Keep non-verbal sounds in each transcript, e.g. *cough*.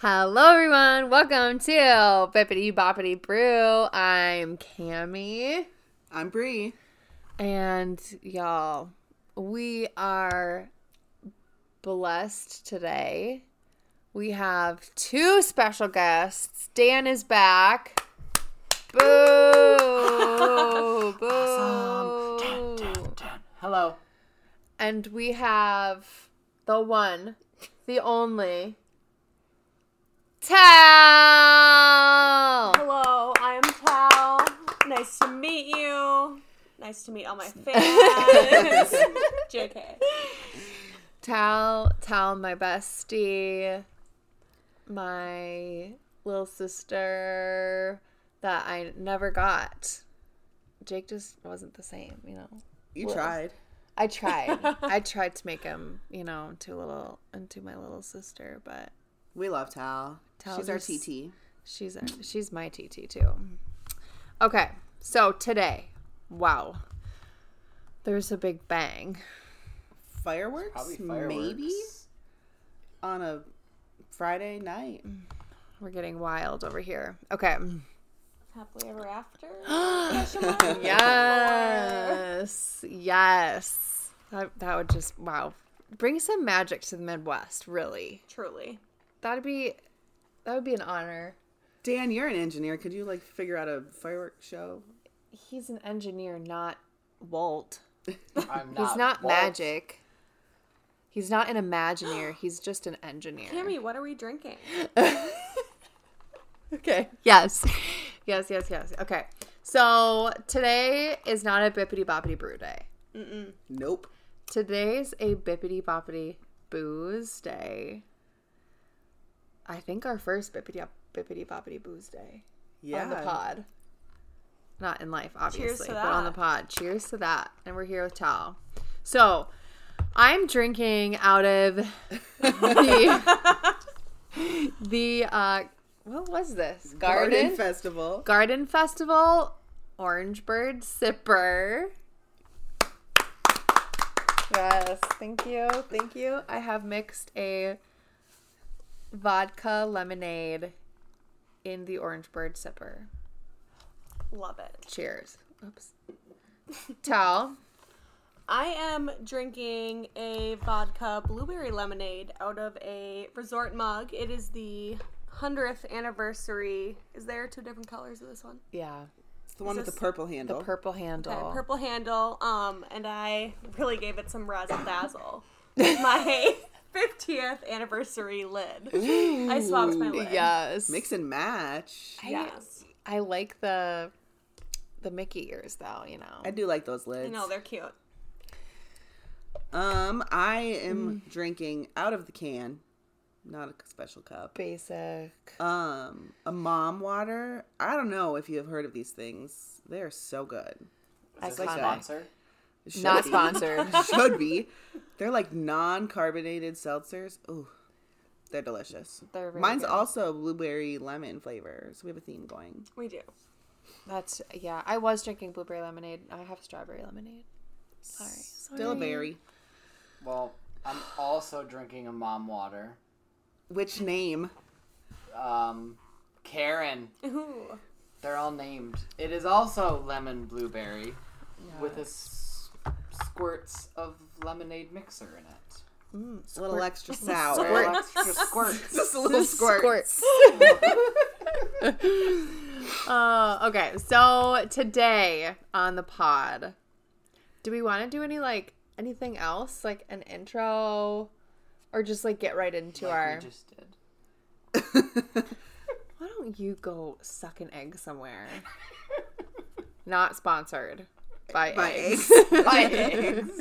Hello, everyone. Welcome to Bibbidi Bobbidi Brew. I'm Cami, I'm Bree. and y'all, we are blessed today. We have two special guests. Dan is back. Boo! *laughs* Boo! Hello. And we have the one, the only, Tal. Hello, I am Tal. Nice to meet you. Nice to meet all my fans. JK. Tal, Tal, my bestie, my little sister that I never got. Jake just wasn't the same, you know. You Well, tried. I tried. *laughs* I tried to make him, you know, into a little into my little sister, but We love Tal. Tal She's our TT. she's a, she's my TT too. Okay, so today, wow, there's a big bang. Fireworks? Fireworks. Maybe on a Friday night. Mm, we're getting wild over here. Okay. Happily ever after? *gasps* Yes. Yes. That, that would just, wow. Bring some magic to the Midwest, really. Truly. That'd be, that would be an honor. Dan, you're an engineer. Could you like figure out a fireworks show? He's an engineer, not Walt. *laughs* I'm not. He's not Walt. magic. He's not an Imagineer. *gasps* He's just an engineer. Cammy, what are we drinking? *laughs* Okay. Yes. Yes, yes, yes. Okay. So today is not a bibbidi bobbidi brew day. Nope. Today's a bibbidi bobbidi booze day. I think our first bibbidi bibbidi bobbidi booze day Yeah. on the pod. Not in life, obviously, but on the pod. Cheers to that. And we're here with Tal. So I'm drinking out of the *laughs* the uh what was this? Garden Festival. Garden Festival Orange Bird Sipper. Yes, thank you. Thank you. I have mixed a vodka lemonade in the Orange Bird Sipper. Love it. Cheers. Oops. Tal. I am drinking a vodka blueberry lemonade out of a resort mug. It is the 100th anniversary. Is there two different colors of this one? Yeah. It's the one with the purple handle. The purple handle. Okay, purple handle. Um, and I really gave it some razzle dazzle. *laughs* my 50th anniversary lid. *laughs* I swapped my lid. Yes. Mix and match. Yes. I like the the Mickey ears though, you know. I do like those I lids. know they're cute. Um, I am Mm. drinking out of the can, not a special cup. Basic. Um, a mom water. I don't know if you have heard of these things. They are so good. Is this a sponsor? Should Not be. sponsored. *laughs* Should be. They're like non-carbonated seltzers. Ooh, they're delicious. They're very Mine's good. also blueberry lemon flavor, so we have a theme going. We do. That's yeah. I was drinking blueberry lemonade. I have strawberry lemonade. Sorry. Still a berry. Well, I'm also drinking a mom water. Which name? Um, Karen. Ooh. They're all named. It is also lemon blueberry with a s- squirts of lemonade mixer in it. *laughs* A little extra Or sour. extra squirts. Just a little squirt. Squirts. *laughs* *laughs* uh, okay, so today on the pod, do we want to do any like anything else, like an intro, or just like get right into like our? we just did. Why don't you go suck an egg somewhere? Not sponsored by, By eggs. eggs. *laughs* by *laughs* eggs.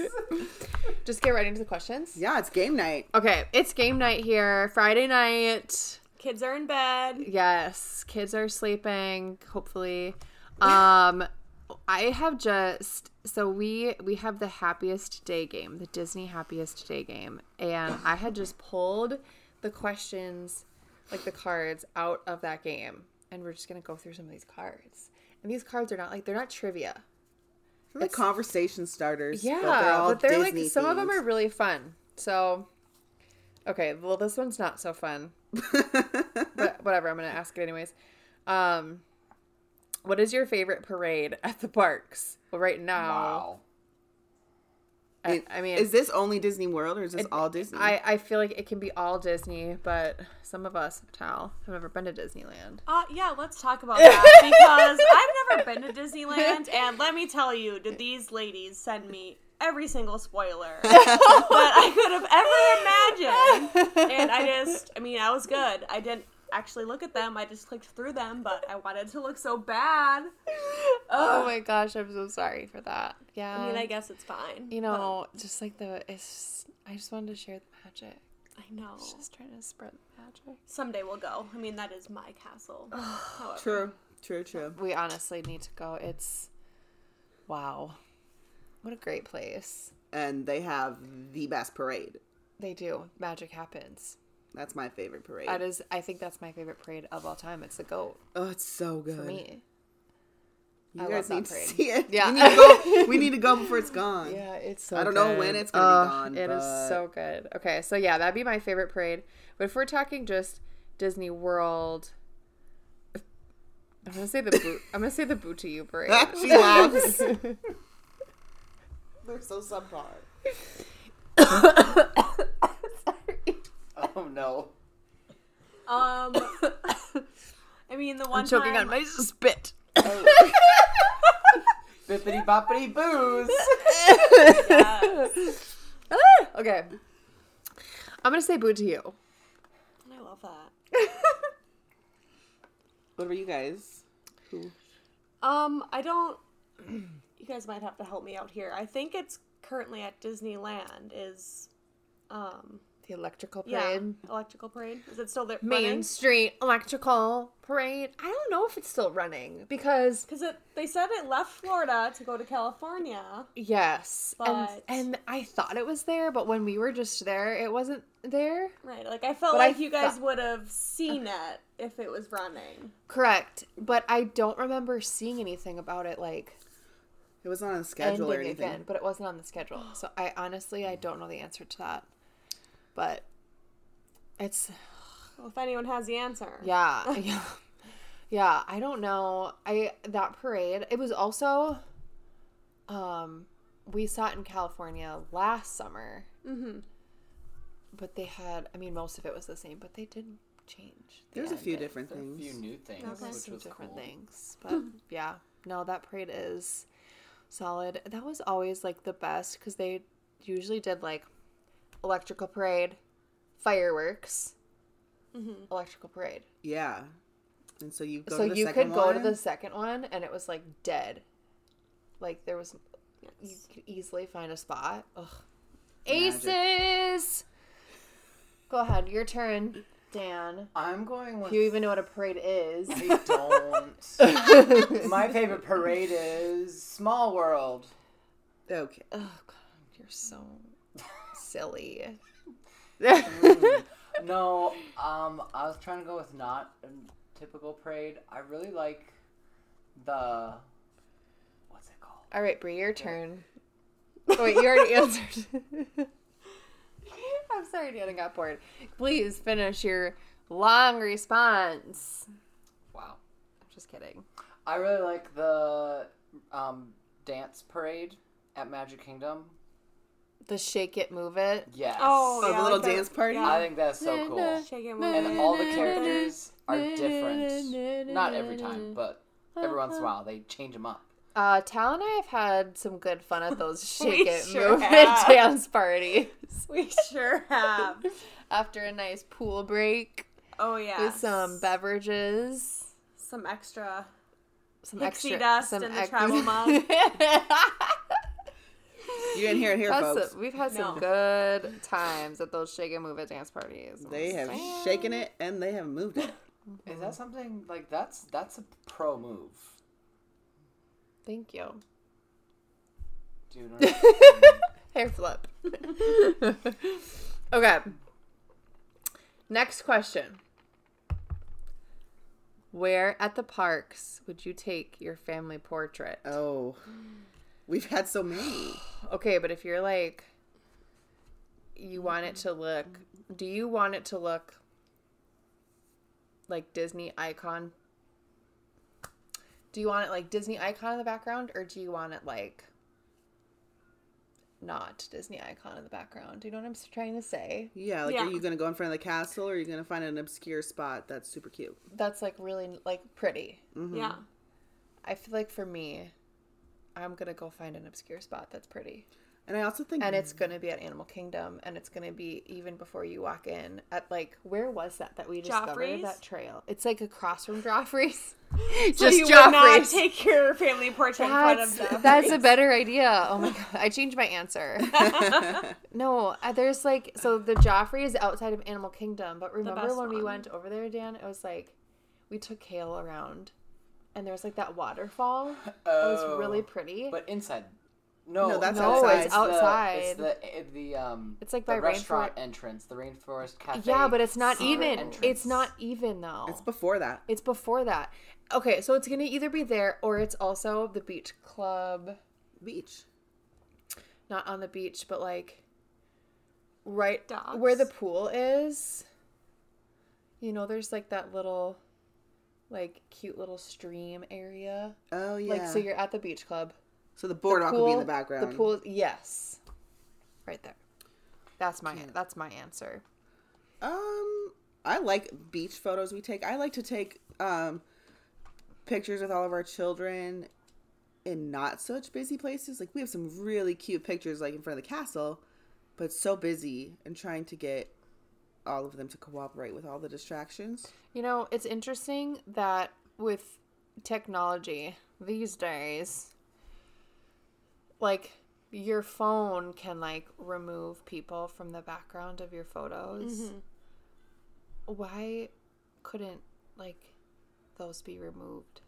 Just get right into the questions. yeah, it's game night. Okay, it's game night here. Friday night. Kids are in bed. Yes, kids are sleeping, hopefully. Um I have just so we we have the happiest day game, the Disney happiest day game, and I had just pulled the questions like the cards out of that game and we're just going to go through some of these cards. And these cards are not like they're not trivia. They're like conversation starters. Yeah, but they're all but they're Disney like some of them are really fun. So Okay, well this one's not so fun. *laughs* but whatever, I'm gonna ask it anyways. Um, what is your favorite parade at the parks? Well, right now, Wow. I, It- I mean, is this only Disney World or is this It- all Disney? I, I feel like it can be all Disney, but some of us, Tal, have never been to Disneyland. Uh, yeah, let's talk about that *laughs* because I've never been to Disneyland, and let me tell you, did these ladies send me every single spoiler *laughs* that I could have ever imagined? And I just, I mean, I was good. I didn't actually look at them. I just clicked through them, but I wanted to look so bad. Oh my gosh, I'm so sorry for that. Yeah. I mean, I guess it's fine. you know, just like the, it's, I just wanted to share the magic. I know. Just trying to spread the magic. Someday we'll go. I mean, that is my castle. True, true, true. We honestly need to go. It's, wow. What a great place. And they have the best parade. They do. Magic happens. That's my favorite parade. That is, I think that's my favorite parade of all time. It's the goat oh, it's so good. for me. You I guys love need that to see it. Yeah. We need to go, *laughs* we need to go before it's gone. Yeah, it's so I don't know when it's going to be gone it is but- so good. Okay, so yeah, that'd be my favorite parade. But if we're talking just Disney World, I'm gonna say the boot. I'm gonna say the boot to you parade. *laughs* she laughs. They're so subpar. *coughs* *coughs* *coughs* Oh no. Um, *coughs* I mean, the one I'm choking time, on my spit. Bibbidi bobbidi booze. Yes. *laughs* okay, I'm gonna say boo to you. I love that. *laughs* What about you guys? Who? Um, I don't. *clears throat* You guys might have to help me out here. I think it's currently at Disneyland. Is um The electrical yeah parade. electrical parade? Is it still there? Main Street electrical parade. I don't know if it's still running because Because it they said it left Florida to go to California. yes, and But- and I thought it was there, but when we were just there, it wasn't there. Right. Like I felt But I like you guys thought- would have seen it if it was running. Correct, but I don't remember seeing anything about it like It wasn't on the schedule or ending anything. again, but it wasn't on the schedule. *gasps* So I honestly I don't know the answer to that. But it's Well, if anyone has the answer. yeah, *laughs* yeah. Yeah, I don't know. I that parade, it was also um we saw it in California last summer. Mm-hmm. But they had I mean most of it was the same, but they did change. the There's a few ending. different A things. few new things, Okay. which some was different cool. things. But *laughs* yeah, no, that parade is solid. That was always like the best because they usually did like electrical parade, fireworks, Mm-hmm. electrical parade. Yeah. And so you go so to the you could go to the second one and it was like dead. Like there was, you could easily find a spot. Ugh. Magic. Aces. Go ahead, your turn, Dan. I'm going with. Do you even know what a parade is? I don't. *laughs* My favorite parade is Small World. Okay. Oh god, you're so silly. *laughs* No, um, I was trying to go with not a typical parade. I really like the. What's it called? All right, Brie, your turn. Oh, wait, you already *laughs* answered. *laughs* I'm sorry, Dan, I got bored. Please finish your long response. Wow. I'm just kidding. I really like the um, dance parade at Magic Kingdom. The shake it, move it. Yes. Oh, Oh, yeah, the little like that- dance party? yeah. I think that's so cool. Shake it, move And it. all the characters are different. Not every time, but every once in a while they change them up. Uh, Tal and I have had some good fun at those *laughs* shake it, sure move it have. *laughs* dance parties *laughs* We sure have. after a nice pool break Oh yeah. with some beverages. some extra. some Pixie extra dust some in the ex- travel mug. You didn't hear it here, Had folks. some- we've had some No. good times at those shake and move it dance parties. They have Damn. shaken it and they have moved it. *laughs* Is that something like that's that's a pro move? Thank you. Do you *laughs* know what I mean? Hair flip. *laughs* okay. Next question. Where at the parks would you take your family portrait? Oh. We've had so many. *sighs* Okay, but if you're like you want it to look do you want it to look like Disney icon? Do you want it like Disney icon in the background or do you want it like not Disney icon in the background? Do you know what I'm trying to say? Yeah, like Yeah. are you gonna go in front of the castle or are you gonna find an obscure spot that's super cute? That's like really like pretty. Mm-hmm. Yeah. I feel like for me, I'm gonna go find an obscure spot that's pretty. And I also think And it's gonna be at Animal Kingdom, and it's gonna be even before you walk in at like where was that that we discovered Joffrey's? that trail? It's like across from Joffrey's. *laughs* Just So you would not take your family portrait in front of That's that's a better idea. Oh my god, I changed my answer. *laughs* no, uh, there's like so the Joffrey is outside of Animal Kingdom, but remember best when we went over there, Dan? It was like we took Kale around, and there's like that waterfall. *laughs* It was really pretty. Oh, But inside. No, No, that's No, outside. it's the- It's the, eh, the um. It's like the by restaurant Rainforest- entrance, the Rainforest Cafe. yeah, but it's not even. entrance. It's not even though. it's before that. It's before that. Okay, so it's gonna either be there or it's also the beach club. Beach. Not on the beach, but like right Docks. where the pool is. You know, there's like that little like cute little stream area. Oh yeah. Like so you're at the beach club. so the The boardwalk will be in the background. The pool yes. Right there. That's my that's my answer. Um, I like beach photos we take. I like to take um pictures with all of our children in not such busy places. Like we have some really cute pictures like in front of the castle, but so busy and trying to get all of them to cooperate with all the distractions. You know, it's interesting that with technology these days, like your phone can like remove people from the background of your photos. Mm-hmm. Why couldn't like those be removed?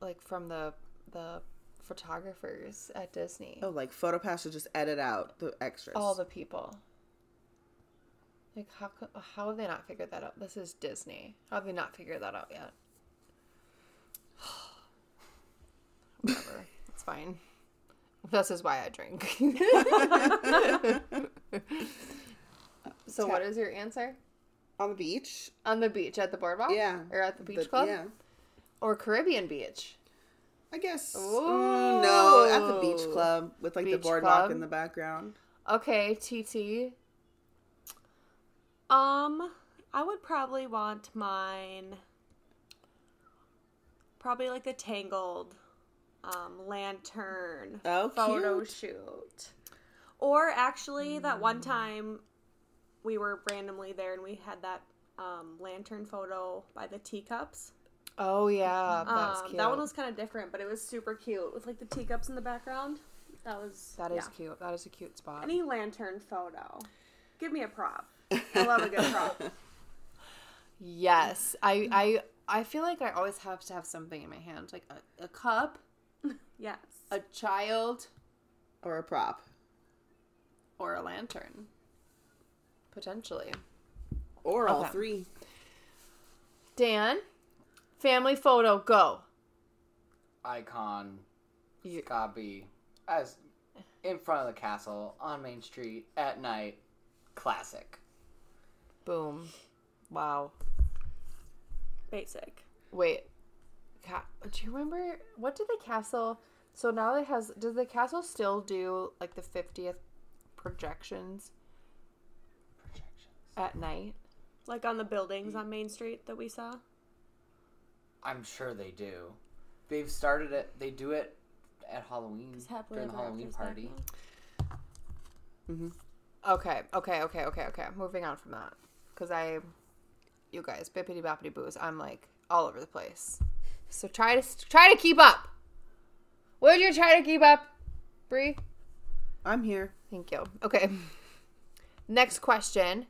Like from the the photographers at Disney. Oh, like PhotoPass should just edit out the extras. All the people. Like how how have they not figured that out? This is Disney. How have they not figured that out yet? *sighs* Whatever. it's fine. This is why I drink. *laughs* so what is your answer? on the beach. On the beach at the boardwalk? Yeah. Or at the beach The- club? Yeah. Or Caribbean beach? I guess. Ooh. Mm, no, at the beach club with like the boardwalk club. in the background. Okay, TT. Um, I would probably want mine. Probably like the Tangled um, lantern Oh, photo cute. shoot. Or actually, that one time we were randomly there and we had that um, lantern photo by the teacups. Oh yeah, that's Um, cute. that one was kind of different, but it was super cute with like the teacups in the background. That was That is yeah. cute. That is a cute spot. Any lantern photo. Give me a prop. I love a good prop. Yes, I I I feel like I always have to have something in my hand, like a, a cup, *laughs* Yes. a child, Or a prop. or a lantern, potentially. Or all Okay. three. Dan, family photo, go. icon. You- It's gotta be as in front of the castle on Main Street at night. Classic. Boom. Wow. Basic. Wait. Ca- do you remember what did the castle? So now it has. Does the castle still do like the fiftieth projections Projections. at night? Like on the buildings on Main Street that we saw. I'm sure they do. They've started it. They do it at Halloween Just happily during the Halloween after's party. happening. Okay, okay, okay, okay, okay. Moving on from that, because I, you guys, bibbidi bobbidi boos. I'm like all over the place. So try to try to keep up. Would you try to keep up, Bree? I'm here. Thank you. Okay. Next question.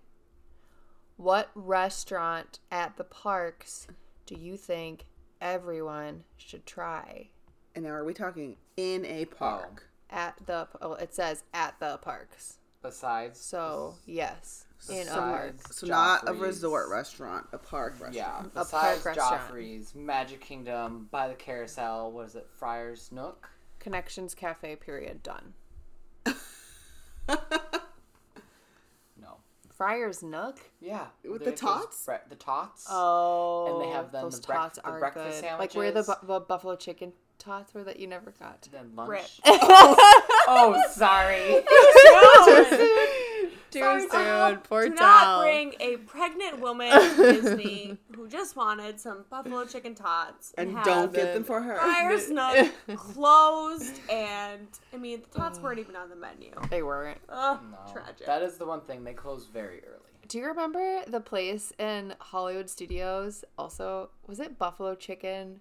What restaurant at the parks do you think everyone should try? And now are we talking in a park? At the oh, it says at the parks. Besides, So yes, in a Besides- park. So not a resort restaurant, a park restaurant. yeah, park besides restaurant. Joffrey's, Magic Kingdom, by the Carousel, what is it, Friar's Nook? Connections Cafe. Period. Done. *laughs* No. Friar's Nook. Yeah, With the tots? bre- the tots. Oh, And they have then those the tots the are breakfast good. Like where the, bu- the buffalo chicken tots were that you never got. then lunch. Rip. oh, oh sorry. *laughs* *laughs* Too Sorry, soon. Tom. Poor Do not bring a pregnant woman *laughs* to Disney who just wanted some buffalo chicken tots And have don't get them for her. Friar's *laughs* Nook closed, and I mean the tots weren't even on the menu. They weren't. Ugh, No, tragic. that is the one thing they closed very early. Do you remember the place in Hollywood Studios? Also, was it buffalo chicken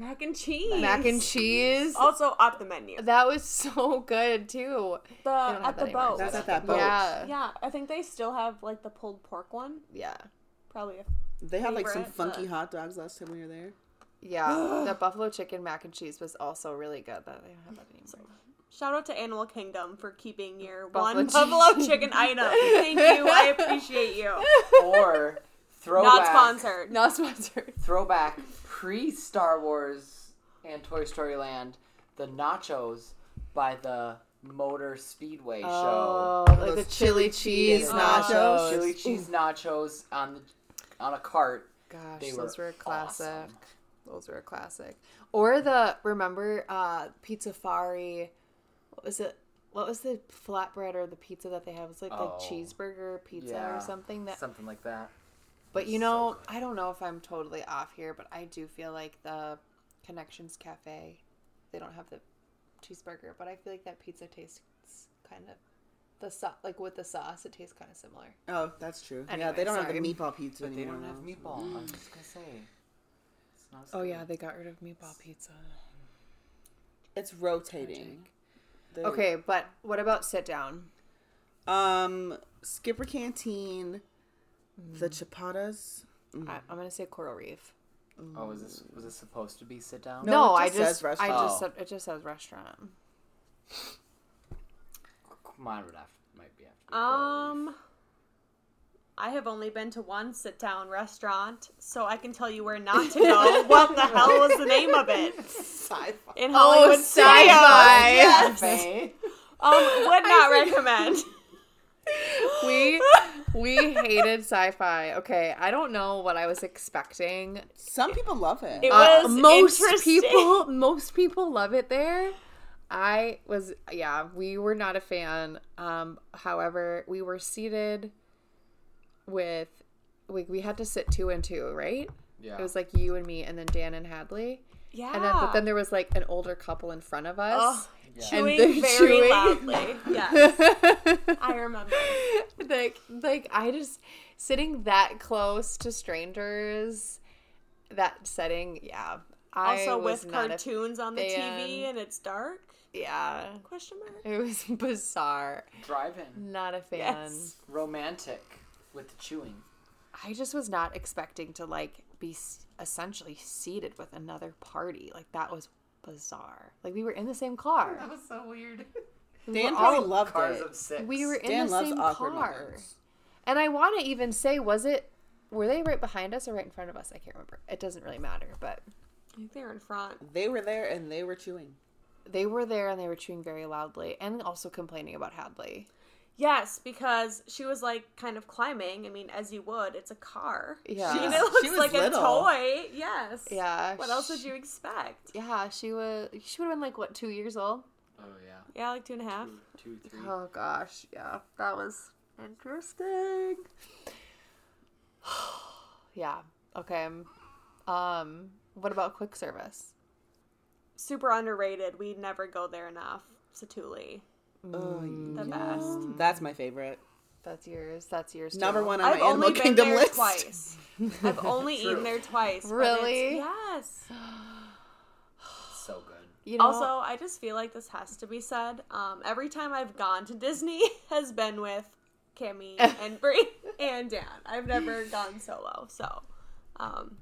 mac and cheese. mac and cheese? Also off the menu. That was so good too. The at the that anymore. boat. That's at that boat. Yeah, Yeah, I think they still have like the pulled pork one. yeah, Probably. A, They had like some funky but- hot dogs last time we were there. yeah. *gasps* the buffalo chicken mac and cheese was also really good. That they don't have that anymore. shout out to Animal Kingdom for keeping your Buffalo one cheese. buffalo chicken item. Thank you. I appreciate you. *laughs* Or throwback. Not sponsored. *laughs* Not sponsored. Throwback pre Star Wars and Toy Story Land, the nachos by the Motor Speedway Oh, show. like the chili chili cheese cheese nachos. nachos. Chili cheese nachos on the on a cart. Gosh, They those were were a classic. awesome. Those were a classic. Or the remember uh Pizzafari. What was it? What was the flatbread or the pizza that they have? It was like Oh. the cheeseburger pizza Yeah. or something that Something like that. But you know, good. I don't know if I'm totally off here, but I do feel like the Connections Cafe, they don't have the cheeseburger, but I feel like that pizza tastes kind of the sauce, like with the sauce, it tastes kind of similar. Oh, that's true. yeah, they don't sorry. have the meatball pizza But they anymore. don't have now. meatball. I was just gonna say. It's not as Oh good. yeah, they got rid of meatball pizza. It's rotating. The- Okay, but what about sit down? Um, Skipper Canteen, the Mm. Chapadas. I, I'm gonna say Coral Reef. Oh, was this was this supposed to be sit down? No, No, it I just says just, I restaurant. just Oh. said it just says restaurant. Mine would have might be after. Um, I have only been to one sit down restaurant, so I can tell you where not to go. *laughs* what the hell was the name of it? Sci-fi. In Hollywood sci-fi. Studios. Yes. Cafe. Um, would not recommend. *laughs* we we hated sci-fi. Okay, I don't know what I was expecting. Some people love it. It Uh, was most people most people love it there. I was yeah, we were not a fan. Um however, we were seated with we, we had to sit two and two, right? Yeah. It was like you and me and then Dan and Hadley. Yeah. And then but then there was like an older couple in front of us. oh, Yeah. chewing they're very chewing. loudly. *laughs* Yes, I remember. like like I just sitting that close to strangers that setting, yeah. I Also with cartoons on the TV and it's dark? Yeah. Question mark. It was *laughs* bizarre. Drive-in. Not a fan. Yes. Romantic with the chewing. I just was not expecting to like be essentially seated with another party. Like that was bizarre. Like we were in the same car. That was so weird. We Dan were probably all- loved Cars it. of six. we were in Dan the loves same car. moments. And I want to even say, was it? Were they right behind us or right in front of us? I can't remember. It doesn't really matter, but I think they were in front. They were there and they were chewing. they were there and they were chewing very loudly and also complaining about Hadley. Yes, because she was like kind of climbing. I mean, as you would, it's a car. Yeah. She She even looks was like little. a toy. Yes. Yeah. What else would you expect? Yeah, she was. She would have been like what, two years old? Oh yeah. Yeah, like two and a half. Two, two, three. Oh gosh, yeah, that was interesting. *sighs* yeah. Okay. Um. What about quick service? Super underrated. We never go there enough. Satuli. Oh, The best. That's my favorite. That's yours. That's yours. Too. Number one on I've my Animal Kingdom there list. twice. I've *laughs* only True. eaten there twice. Really? Yes. *gasps* So good. You know, Also, I just feel like this has to be said. Um, every time I've gone to Disney *laughs* has been with Cammy *laughs* and Brie and Dan. I've never gone solo, so um,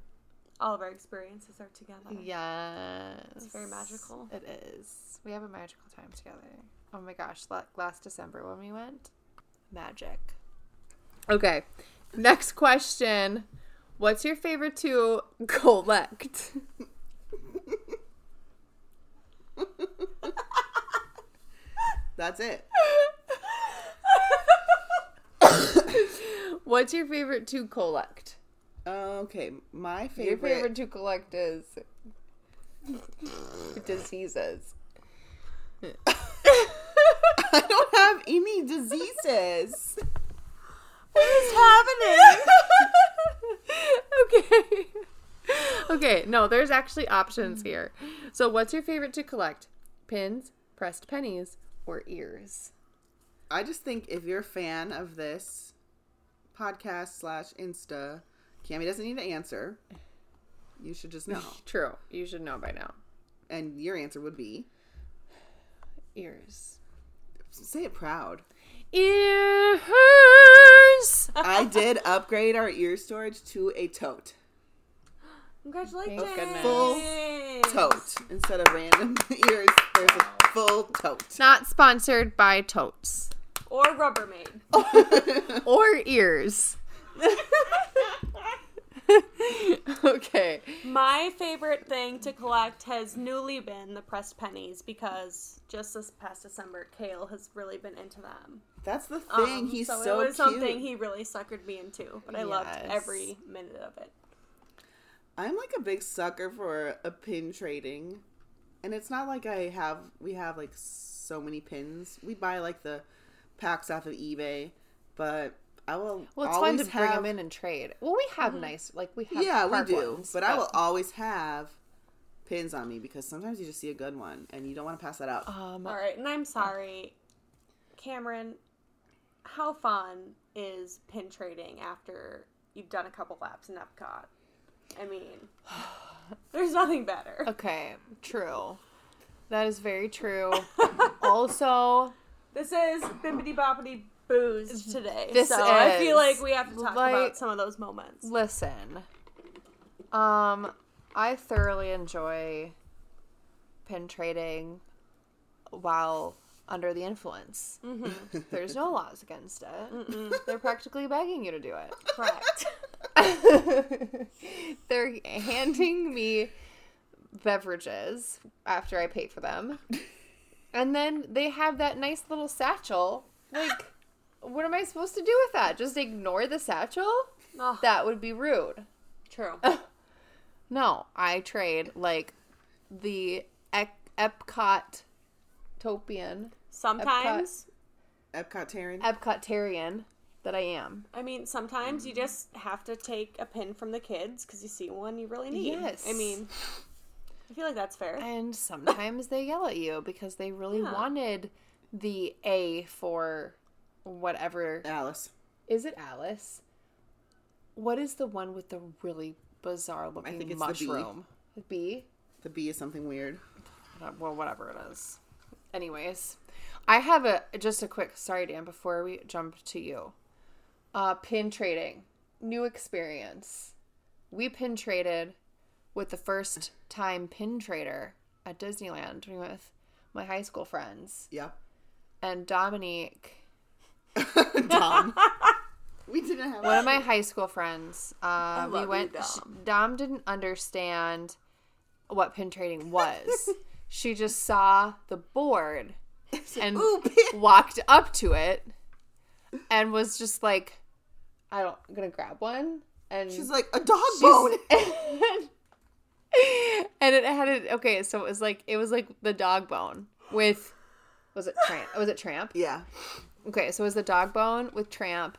all of our experiences are together. yes, It's very magical. It is. We have a magical time together. Oh my gosh! Last December when we went, magic. Okay, next question. What's your favorite to collect? That's it. What's your favorite to collect? Okay, my favorite. Your favorite. favorite to collect is diseases. *laughs* *laughs* I don't have any diseases. What's happening? *laughs* okay. Okay, no, there's actually options here. So, what's your favorite to collect? Pins, pressed pennies, or ears? I just think if you're a fan of this podcast slash Insta, Cammy doesn't need to answer. You should just know. *laughs* True. You should know by now. and your answer would be Ears. Say it proud. Ears. I *laughs* did upgrade our ear storage to a tote. Congratulations. Oh, Thank. Full Tote. Instead of random *laughs* ears, there's a full tote. Not sponsored by Totes Or Rubbermaid. *laughs* or ears. *laughs* okay. My favorite thing to collect has newly been the pressed pennies because just this past December, Kale has really been into them. That's the thing. Um, He's so, so, it was cute. something he really suckered me into, but I loved every minute of it. I'm like a big sucker for a pin trading. And it's not like I have we have like so many pins. We buy like the packs off of eBay, but I will Well, it's always fun to bring have, them in and trade. Well, we have nice, like we have. Yeah, we do. ones, but I will always have pins on me because sometimes you just see a good one and you don't want to pass that up. Um, All right, and I'm sorry, Cameron. How fun is pin trading after you've done a couple laps in Epcot? I mean, *sighs* there's nothing better. okay, true. That is very true. *laughs* also, This is bibbidi bobbidi booze today, This so I feel like we have to talk like- about some of those moments. listen. Um, I thoroughly enjoy pin trading while under the influence. Mm-hmm. *laughs* There's no laws against it. They're practically begging you to do it. Correct. *laughs* They're handing me beverages after I pay for them. *laughs* And then they have that nice little satchel. Like, what am I supposed to do with that? Just ignore the satchel? Oh, That would be rude. true. *laughs* No, I trade like the Ep- Epcot Topian, Sometimes, Epcot Terran. Epcotarian that I am. I mean, sometimes you just have to take a pin from the kids because you see one you really need. Yes. I mean, I feel like that's fair. And sometimes they yell at you because they really Yeah. wanted the A for whatever. Alice. Is it Alice? What is the one with the really bizarre looking think it's the bee. mushroom? The bee? The B is something weird. Well, whatever it is. Anyways, I have a just a quick sorry, Dan, before we jump to you. Uh, pin trading, new experience. We pin traded with the first time pin trader at Disneyland with my high school friends Yeah. and Dominique. *laughs* Dom. we didn't have One of my high school friends. Uh, we you, went. Dom. sh- Dom didn't understand what pin trading *laughs* was. she just saw the board and Ooh, walked up to it and was just like, "I don't, I'm gonna grab one." And She's like a dog bone. *laughs* and it had it. Okay, so it was like it was like the dog bone with. Was it tramp? Was it tramp? Yeah. Okay, so it was the dog bone with Tramp,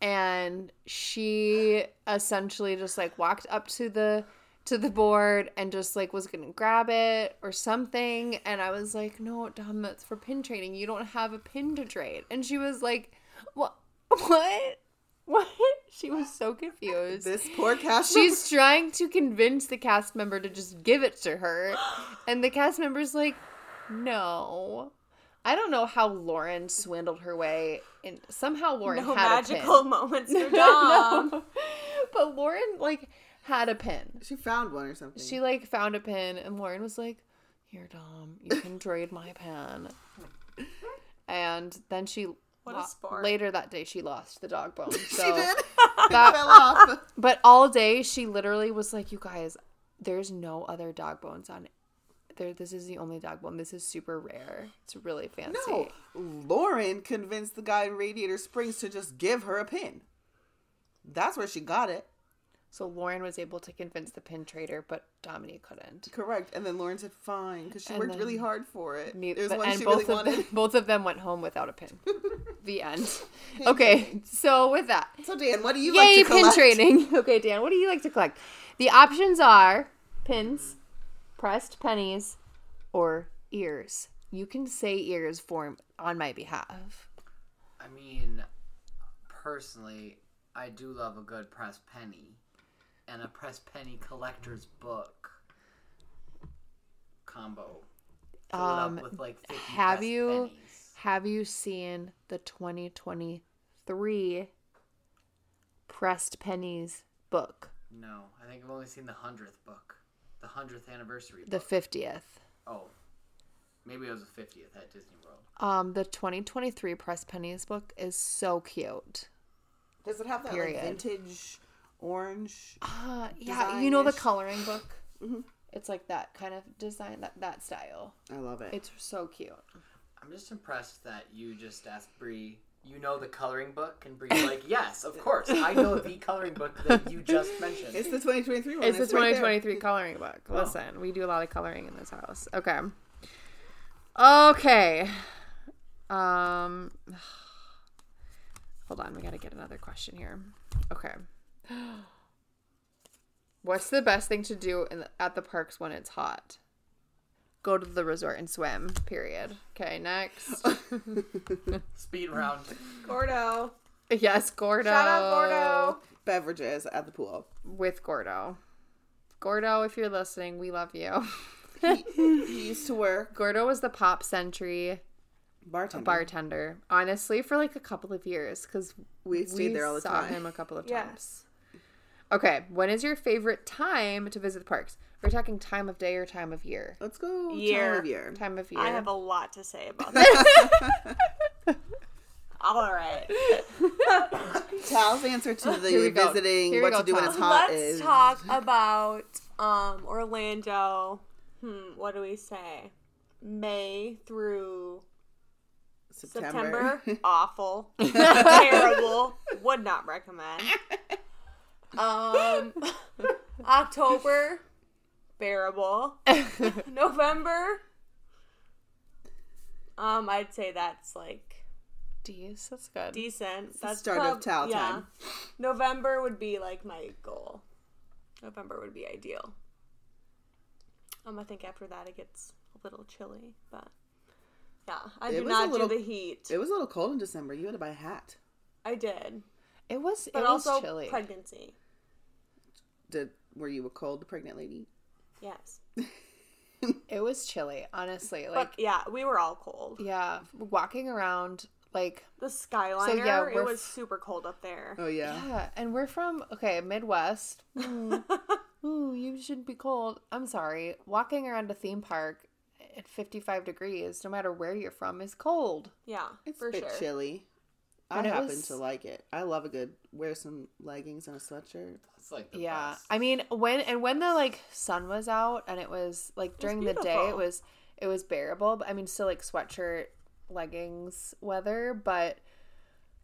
and she essentially just like walked up to the to the board and just like was gonna grab it or something, and I was like, "No, Dom, that's for pin trading. You don't have a pin to trade." And she was like, "What? What? What?" *laughs* She was so confused. This poor cast. She's trying to convince the cast member to just give it to her. And the cast member's like, no. I don't know how Lauren swindled her way in somehow Lauren no had magical a pin. moments *laughs* for Dom. *laughs* no. But Lauren like had a pin. She found one or something. She like found a pin and Lauren was like, Here Dom, you can trade my pen. And then she What a sport. later that day she lost the dog bone. *laughs* So she did. that- fell off. but all day she literally was like, "You guys, there's no other dog bones on. There, this is the only dog bone. This is super rare. It's really fancy." No, Lauren convinced the guy in Radiator Springs to just give her a pin. That's where she got it. So Lauren was able to convince the pin trader, but Dominique couldn't. Correct. And then Lauren said fine because she And worked really hard for it. Ne- There's but- one and she both really of wanted. them, both of them went home without a pin. *laughs* the end. *laughs* Okay, so with that, So Dan, what do you yay like to collect? pin training. *laughs* Okay, Dan, what do you like to collect? The options are pins, pressed pennies, or ears. You can say ears for on my behalf. I mean, personally, I do love a good pressed penny and a pressed penny collector's book combo. Fill Um, with like 50 have you- pennies. Have you seen the 2023 pressed pennies book, No, I think I've only seen the hundredth book, the hundredth anniversary. the 50th? oh, maybe it was the fiftieth at Disney World. Um, the 2023 Press pennies book is so cute. Does it have that Period. like vintage orange? Uh, yeah, you know the Design-ish. coloring book. Mhm. It's like that kind of design, that that style. I love it. It's so cute. I'm just impressed that you just asked Bree. You know the coloring book, and Bree's like, "Yes, of course, I know the *laughs* coloring book that you just mentioned." It's the 2023 one. It's the right there. 2023 coloring book. Listen, we do a lot of coloring in this house. Okay. Okay. Um *sighs* Hold on, we got to get another question here. Okay. *gasps* What's the best thing to do in the, at the parks when it's hot? Go to the resort and swim. Period. Okay, next. *laughs* Speed round. Gordo. yes, Gordo. Shout out Gordo. Beverages at the pool. With Gordo. Gordo, if you're listening, we love you. He, *laughs* he used to work Gordo was the Pop Century bartender. bartender, honestly, for like a couple of years because we stayed there all the saw time. him a couple of times. Yes. Okay, when is your favorite time to visit the parks? We're talking time of day or time of year? Let's go Year. time of year. Time of year. I have a lot to say about *laughs* that. *laughs* All right. *laughs* Tal's answer to Here we the visiting Here we what go, to do when it's hot Let's is talk about um, Orlando. Hmm, what do we say? May through September. September. Awful. Terrible. Would not recommend. Um October. Bearable. *laughs* November. Um, I'd say that's like D's. That's good. decent. the That's start of prob- Tal yeah. time. November would be like my goal. November would be ideal. Um, I think after that it gets a little chilly, but yeah, I It do was a not little- do the heat. It was a little cold in December. You had to buy a hat. I did, It was. but it was also chilly. pregnancy. Did were you a cold pregnant lady? Yes, *laughs* it was chilly. Honestly, but like yeah, we were all cold. yeah, walking around like The Skyliner, yeah, it was f- super cold up there. Oh yeah. yeah, and we're from okay Midwest. Mm. *laughs* Ooh, you shouldn't be cold. I'm sorry. Walking around a theme park at 55 degrees, no matter where you're from, is cold. Yeah, It's for a bit sure. chilly. And I happen was- to like it. I love a good wear some leggings and a sweatshirt. That's like the Yeah. best. I mean, when and when the like sun was out and it was like during the day it was it was bearable, but I mean still like sweatshirt, leggings weather, but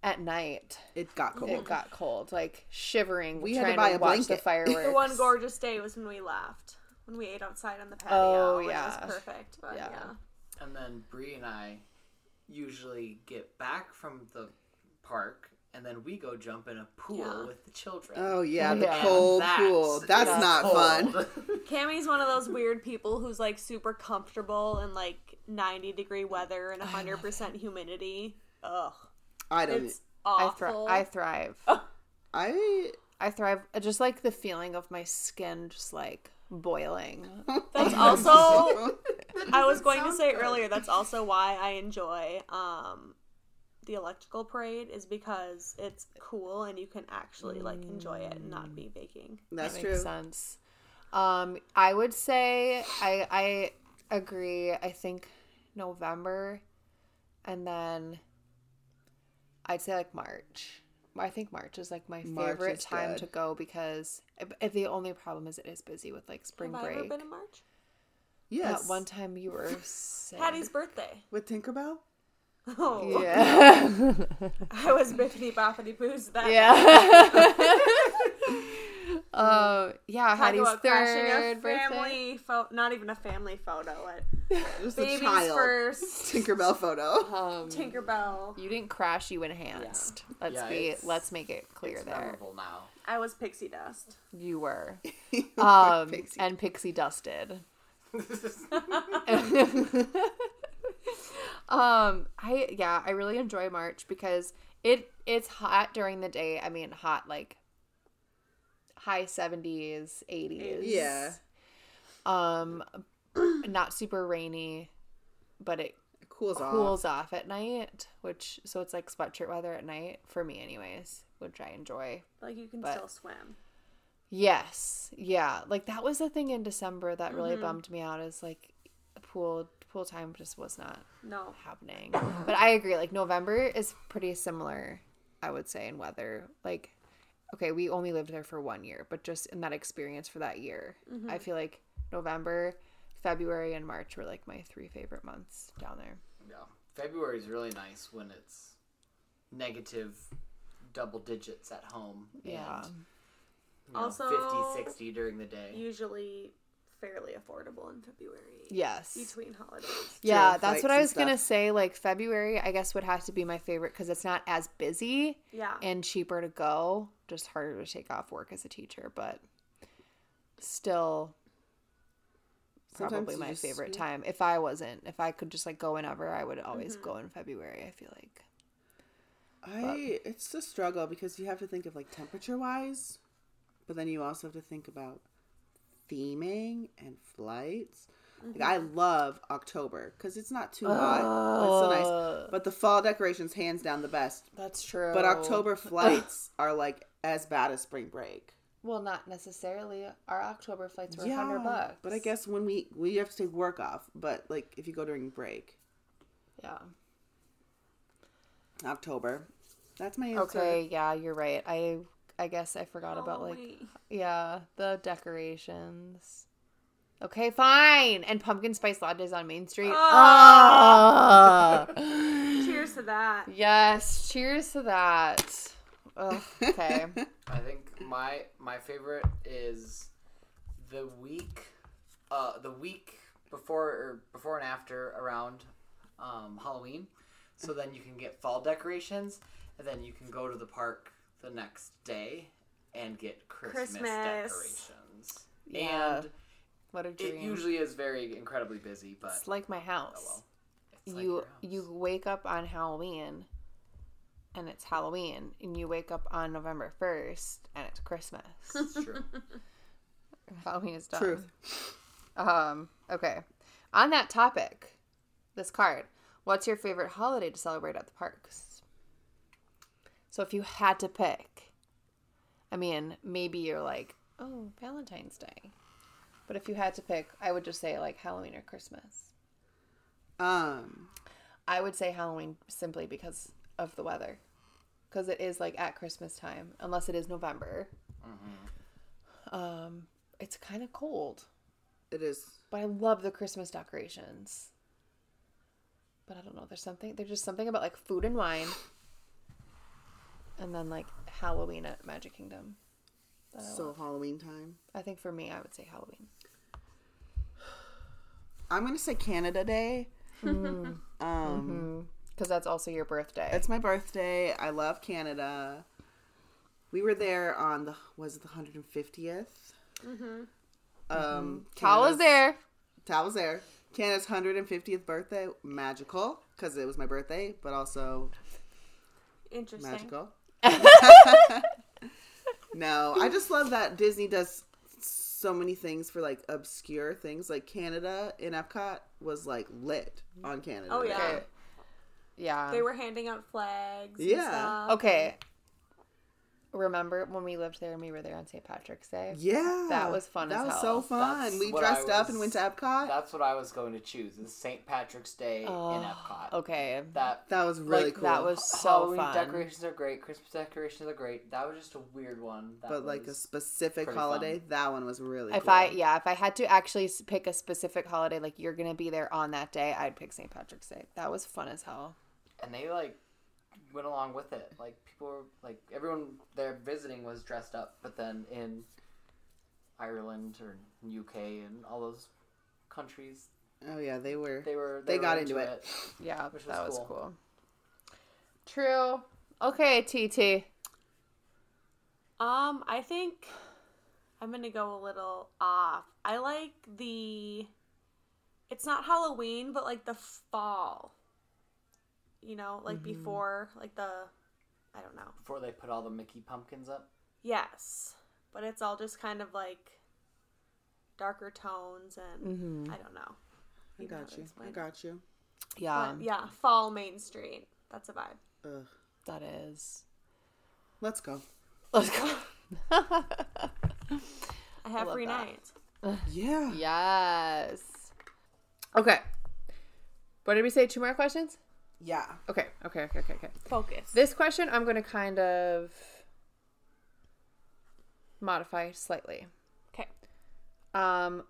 at night It got cold. it got cold, like shivering. We had to trying buy a watch the blanket. fireworks. The one gorgeous day was when we left, when we ate outside on the patio. Oh, which yeah. was perfect. But Yeah. yeah. And then Bree and I usually get back from the park, and then we go jump in a pool Yeah. with the children. Oh yeah, the Yeah. cold That pool. That's is not fun. cold. *laughs* Cammy's one of those weird people who's like super comfortable in like 90 degree weather and 100% humidity. Ugh. I don't. It's I, awful. thri- I thrive. I I thrive. I Just like the feeling of my skin just like boiling. *laughs* That's *laughs* also I was going to say good. earlier that's also why I enjoy um the electrical parade is because it's cool and you can actually like enjoy it and not be baking. That's that true. makes sense. Um, I would say I I agree. I think November, and then I'd say like March. I think March is like my March favorite time good. to go because if, if the only problem is it is busy with like spring Have I ever break. been in March? Yes. That one time you were *laughs* sick. Patty's birthday. with Tinkerbell. Oh, Yeah. *laughs* I was bibbidi bobbidi boos that yeah. Um. *laughs* yeah. Talk Hattie's about crashing third a birthday. family photo, not even a family photo. *laughs* It Just a child. first. Tinkerbell photo. Um, Tinkerbell. You didn't crash. You enhanced. Let's Yeah, be. Let's make it clear It's there. now. I was pixie dust. You were. Um. Pixie. And pixie dusted. *laughs* um i yeah i really enjoy march because it it's hot during the day i mean hot like high 70s 80s Yeah. um *clears throat* not super rainy but it It cools off. cools off at night which so it's like sweatshirt weather at night for me anyways which i enjoy Like you can But- still swim. Yes. Yeah. Like that was the thing in December that really bummed me out is like pool pool time just was not No. happening. *coughs* But I agree like November is pretty similar I would say in weather. Like okay, we only lived there for 1 year, but just in that experience for that year. Mm-hmm. I feel like November, February and March were like my three favorite months down there. Yeah. February is really nice when it's negative double digits at home. Yeah. And, you know, Also- 50, 60 during the day. Usually fairly affordable in February. Yes. Between holidays. *gasps* Yeah, True, that's what I was gonna say. Like February, I guess would have to be my favorite because it's not as busy. Yeah. and cheaper to go. Just harder to take off work as a teacher, but still Sometimes probably you my just- favorite yeah. time. If I wasn't, if I could just like go whenever, I would always Mm-hmm. go in February. I feel like. I it's a struggle because you have to think of like temperature wise, but then you also have to think about theming and flights. Like mm-hmm. I love October because it's not too hot. It's so nice. But the fall decorations, hands down, the best. That's true. But October *laughs* flights are like as bad as spring break. well, not necessarily. Our October flights were hundred bucks. but I guess when we we have to take work off. But like if you go during break, yeah. October. That's my answer. Okay, yeah, you're right. I I guess I forgot about like Halloween. yeah the decorations. Okay, fine. And pumpkin spice lattes on Main Street. Ah. Ah. Cheers to that. yes, cheers to that. Ugh, okay. *laughs* I think my my favorite is the week, uh, the week before or before and after around um, Halloween. So then you can get fall decorations, and then you can go to the park the next day and get Christmas, Christmas. decorations. Yeah. And What a dream. it usually is very incredibly busy, but it's like my house. oh well. It's like you your house. you wake up on Halloween and it's Halloween and you wake up on November 1st and it's Christmas. It's true. *laughs* Halloween is done. Truth. Um, okay. On that topic, this card. What's your favorite holiday to celebrate at the parks? So if you had to pick, I mean, maybe you're like, oh, Valentine's Day. But if you had to pick, I would just say like Halloween or Christmas. Um, I would say Halloween simply because of the weather. Because it is like at Christmas time, unless it is November. Um, it's kind of cold. it is. But I love the Christmas decorations. But I don't know. There's something. There's just something about like food and wine, and then like Halloween at Magic Kingdom. that I So love. Halloween time. I think for me, I would say Halloween. I'm gonna say Canada Day. Hmm. *laughs* um, Because that's also your birthday. it's my birthday. I love Canada. We were there on the was it the 150th? Mm-hmm. Um, Cal was Canada's- there. Tal was there. Canada's 150th birthday, magical because it was my birthday, but also Interesting. magical. *laughs* no, I just love that Disney does so many things for like obscure things. Like Canada in Epcot was like lit on Canada. Oh, yeah. Okay. Yeah. They were handing out flags. and Yeah. stuff. okay. Remember when we lived there and we were there on St. Patrick's Day? Yeah, That was fun That as was hell. so fun. That's we what I dressed up and went to Epcot. That's what I was going to choose. Is St. Patrick's Day in oh, Epcot. Okay. That that was really like, cool. That was so Halloween fun. decorations are great. Christmas decorations are great. That was just a weird one. That but like a specific holiday, fun. that one was really. If cool. I yeah, if I had to actually pick a specific holiday, like you're gonna be there on that day, I'd pick St. Patrick's Day. That was fun as hell. and they like went along with it. Like people were like everyone there visiting was dressed up, but then in Ireland or UK and all those countries, Oh yeah, they were. they were They were got into it. Yeah, Which was that was cool. cool. True. Okay, TT. Um, I think I'm gonna go a little off. I like the. It's not Halloween, but like the fall. You know, like mm-hmm. before, like the. I don't know. before they put all the Mickey pumpkins up. Yes, but it's all just kind of like darker tones, and mm-hmm. I don't know. I You know how got you. I got you. Yeah, But yeah, fall Main Street. That's a vibe. Ugh. that is. Let's go. Let's go. *laughs* I have love free that. night. *laughs* Yeah. yes. Okay. What did we say? Two more questions? Yeah. Okay. Okay. Okay. Okay. Okay. Focus. This question I'm going to kind of modify slightly. Okay. Um,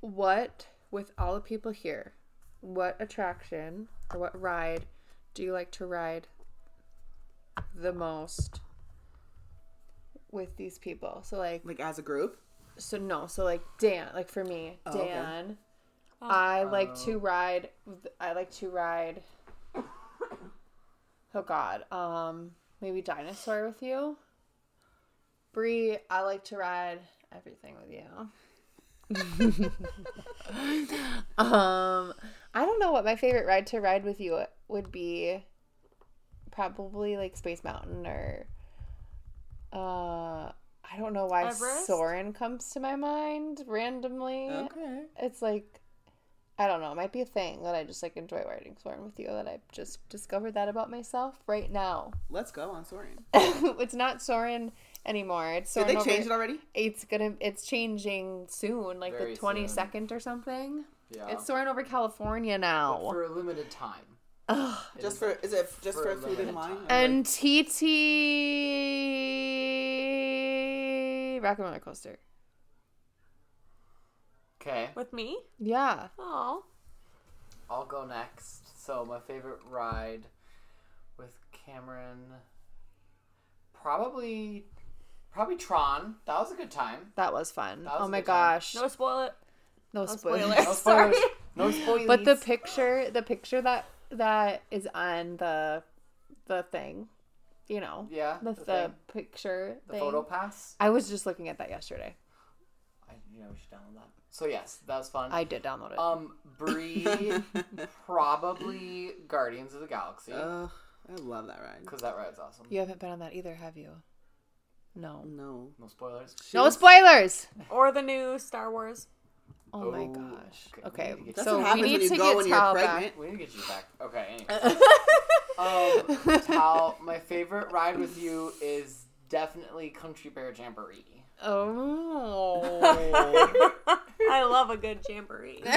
what with all the people here, what attraction or what ride do you like to ride the most with these people? So like, Like as a group. so no, so like Dan, like for me, Oh, okay. Dan, I like to ride. I like to ride. Oh God, um, maybe dinosaur with you. Bree, I like to ride everything with you. *laughs* um, I don't know what my favorite ride to ride with you would be. Probably like Space Mountain or. Uh, I don't know why Everest? Soarin' comes to my mind randomly. Okay. It's like I don't know, it might be a thing that I just like enjoy riding Soarin' with you that I've just discovered that about myself right now. Let's go on Soaring. *laughs* it's not Soarin' anymore. It's Did they over, change it already? It's gonna it's changing soon, like Very the twenty second or something. Yeah. It's Soarin' over California But now. for a limited time. Ugh. Just for is it just for for, a food limited and wine? time. Or, and like- TT Rock and Roller Coaster. Okay, With me? Yeah. Oh. I'll go next. So my favorite ride with Cameron, probably, probably Tron. That was a good time. That was fun. That was oh a my good time. gosh. No spoil it. No, No spoilers. spoilers. No Sorry. spoilers. No spoilers. But the picture, the picture that that is on the the thing, you know, yeah, the, the, the, picture the thing. photo pass. I was just looking at that yesterday. I, you know, we should download that. So yes, that was fun. I did download it. um, Bree, *laughs* probably Guardians of the Galaxy Ugh, I love that ride. because that ride's awesome. you haven't been on that either, have you? No. No. No spoilers. She No was- spoilers. *laughs* Or the new Star Wars. Oh my Oh, gosh. okay, Okay, we need to get That's so what we need when you to go get when you're Tal back. We need to get you back. Okay. *laughs* Anyway. um, Tal, my favorite ride with you is definitely Country Bear Jamboree. Oh. *laughs* I love a good jamboree. *laughs*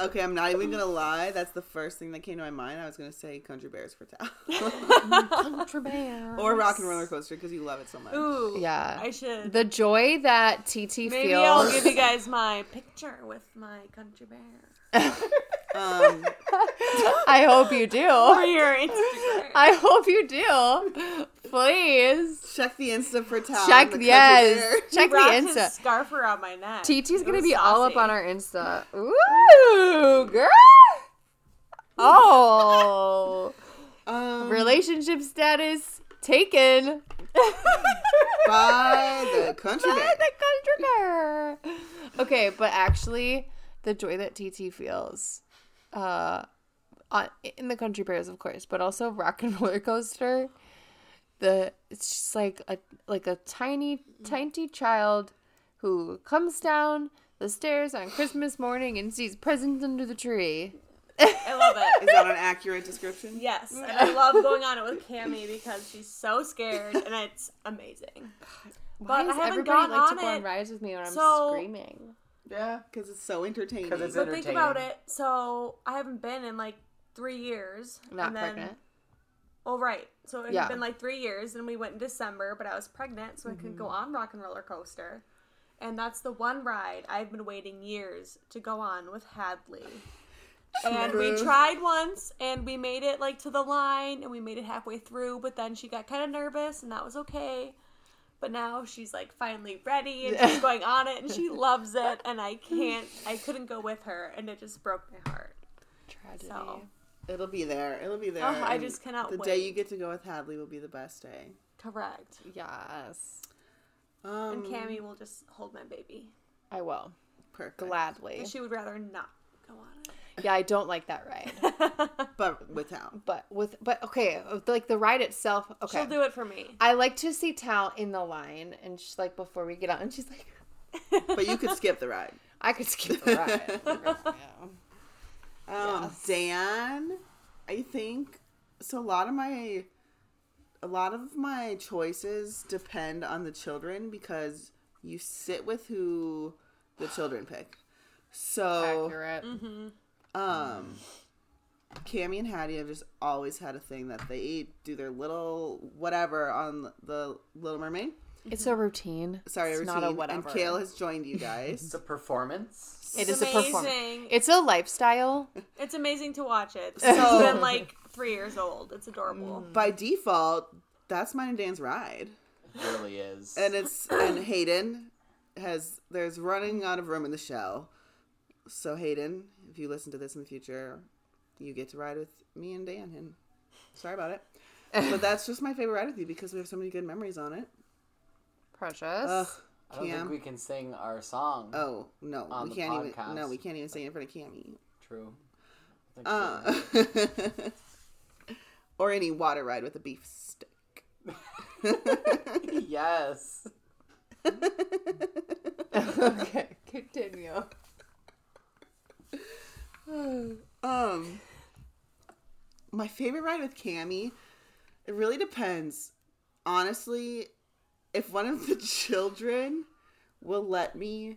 Okay, I'm not even gonna lie. That's the first thing that came to my mind. I was gonna say Country Bears for Tal Contraband. *laughs* or Rock and Roller Coaster because you love it so much. Ooh. Yeah. I should. The joy that TT Maybe feels. Maybe I'll give you guys my picture with my country bear. Um, I hope you do. *laughs* For your Instagram. I hope you do. Please. check the Insta for Tal. Check the yes. Bear. Check the Wrapped his Insta. scarf around my neck. TT's gonna was be all up on our Insta. Ooh, girl. Oh, *laughs* Um, relationship status taken *laughs* by the Country By the country bear. Okay, but actually, the joy that TT feels, uh, on in the country bears, of course, but also *laughs* rock and roller coaster. The it's just like a like a tiny tiny child who comes down the stairs on Christmas morning and sees presents under the tree. I love it. Is that an accurate description? Yes, and *laughs* I love going on it with Cammy because she's so scared and it's amazing. Why But does I haven't everybody gone like to on go on it, rides with me when I'm so- screaming? Yeah. Because it's so entertaining. 'Cause it's But think about it. So I haven't been in like three years. Not and then, pregnant. Oh right. So it had Yeah. been like three years, and we went in December, but I was pregnant, so I could Mm-hmm. go on Rock and Roller Coaster. And that's the one ride I've been waiting years to go on with Hadley. *laughs* And we True. tried once and we made it like to the line and we made it halfway through, but then she got kind of nervous and that was okay. But now she's like finally ready and she's going on it and she *laughs* loves it and I can't I couldn't go with her and it just broke my heart. Tragedy. So It'll be there. It'll be there. Oh, I just cannot The day you get to go with Hadley will be the best day. correct. Yes, Um, And Cammy will just hold my baby. I will perfect. gladly. She would rather not on Yeah, I don't like that ride, *laughs* but with Tal. but with but okay, like the ride itself. Okay, She'll do it for me. I like to see Tal in the line, and she's like before we get on, and she's like, *laughs* But you could skip the ride. *laughs* I could skip the ride. yeah. Um, Yes. Dan, I think so. A lot of my, a lot of my choices depend on the children because you sit with who the children pick. So, Accurate. um, Cammy and Hattie have just always had a thing that they eat, do their little whatever on the Little Mermaid. It's a routine. Sorry, it's routine. not a whatever. And Kale has joined you *laughs* guys. It's a performance. It It's is a performance. It's a lifestyle. It's amazing to watch it. So- She's been like three years old. It's adorable. By default, that's mine and Dan's ride. It really is. and it's and Hayden has there's running out of room in the shell. So Hayden, if you listen to this in the future, you get to ride with me and Dan. And sorry about it, but *laughs* that's just my favorite ride with you because we have so many good memories on it. Precious. Ugh, I don't Cam. think we can sing our song. Oh no, On we the can't even. podcast. No, we can't even sing it in front of Cammy. True. I think Uh, *laughs* or any water ride with a beef stick. *laughs* yes. okay, continue. *sighs* Um, my favorite ride with Cammy, it really depends. Honestly, if one of the *laughs* children will let me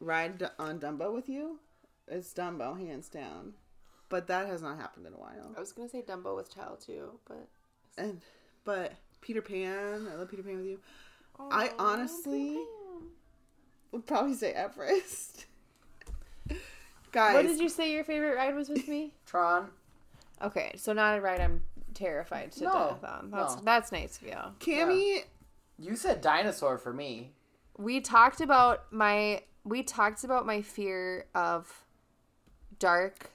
ride on Dumbo with you, it's Dumbo, hands down. But that has not happened in a while. I was gonna say Dumbo with Tal too, but And but Peter Pan, I love Peter Pan with you. I honestly would probably say Everest. *laughs* Guys, what did you say your favorite ride was with me? *laughs* Tron. Okay, so not a ride I'm terrified to No, death on. That's no. that's nice of you. Cammy, You said dinosaur for me. We talked about my we talked about my fear of dark,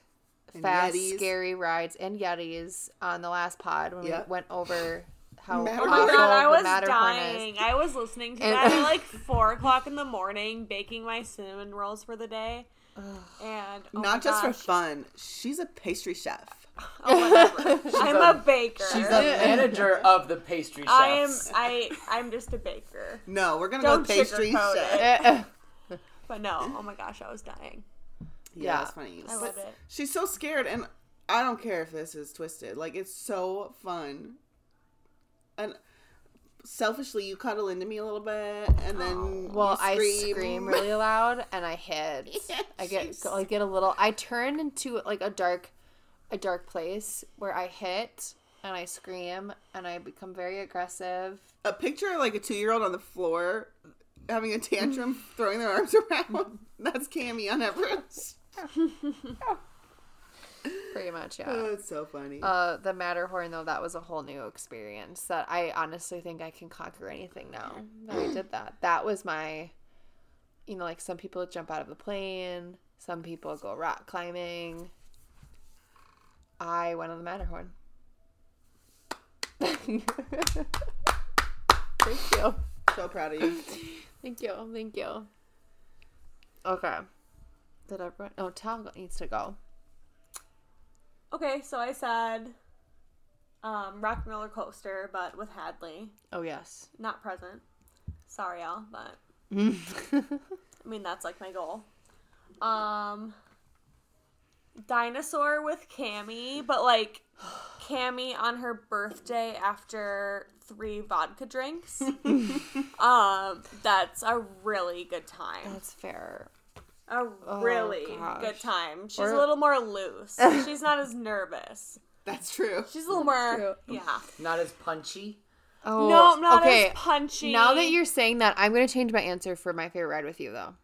And fast, Yetis. scary rides and Yetis on the last pod when Yep. we went over *laughs* how Matterhorn. Oh my god, I was dying. is. I was listening to And- that at *laughs* like four o'clock in the morning, baking my cinnamon rolls for the day. And oh not just for fun, she's a pastry chef. *laughs* Oh, whatever. *laughs* I'm a- a baker. She's the manager of the pastry chefs. I am. I. I'm just a baker. No, we're gonna Don't go pastry chef. it. Eh, eh. But no. Oh my gosh, I was dying. Yeah, Yeah. that's funny. I love it. She's so scared, and I don't care if this is twisted. Like it's so fun, and selfishly, you cuddle into me a little bit, and then Well, you I scream. scream really *laughs* loud and I hit. *laughs* I get. I get a little. I turn into like a dark, a dark place where I hit and I scream and I become very aggressive. a picture of like a two-year-old on the floor having a tantrum, *laughs* throwing their arms around. That's Cammy on Everest. Pretty much, yeah. Oh, it's so funny. Uh, the Matterhorn though, that was a whole new experience that I honestly think I can conquer anything now that I did that. *gasps* That was my, you know, like some people jump out of the plane, some people go rock climbing. I went on the Matterhorn. *laughs* Thank you. so proud of you. *laughs* Thank you. Thank you. Okay. Did everyone? Oh, Tal needs to go. Okay, so I said, um, Rock and Roller Coaster, but with Hadley, Oh yes. not present. Sorry, y'all, but *laughs* I mean that's like my goal. Um, dinosaur with Cammy, but like Cammy on her birthday after three vodka drinks. *laughs* um, that's a really good time. That's fair. A really gosh. good time. She's Or- a little more loose. *laughs* She's not as nervous. That's true. She's a little more, true. yeah. Not as punchy. Oh, no, not okay. as punchy. Now that you're saying that, I'm going to change my answer for my favorite ride with you, though.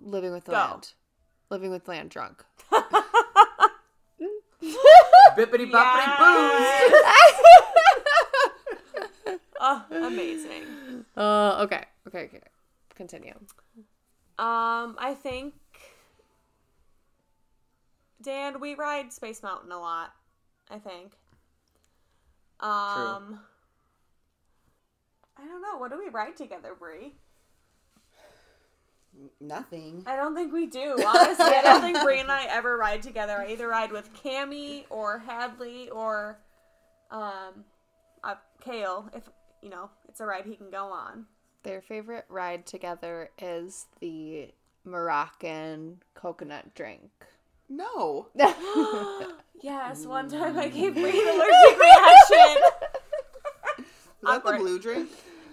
Living with the Go. land. Living with land drunk. *laughs* Bibbidi bobbidi Yes. booze. *laughs* Oh, amazing. Uh, okay, okay, okay. Continue. Um, I think Dan, we ride Space Mountain a lot. I think. Um, I don't know. What do we ride together, Brie? Nothing. I don't think we do. *laughs* Honestly, I don't think Brie and I *laughs* ever ride together. I either ride with Cammy or Hadley or um, uh, Kale if you know it's a ride he can go on. Their favorite ride together is the Moroccan coconut drink. No. *laughs* Yes, one time I gave Brie an mm. allergic reaction. *laughs* Is that the Awkward. blue drink?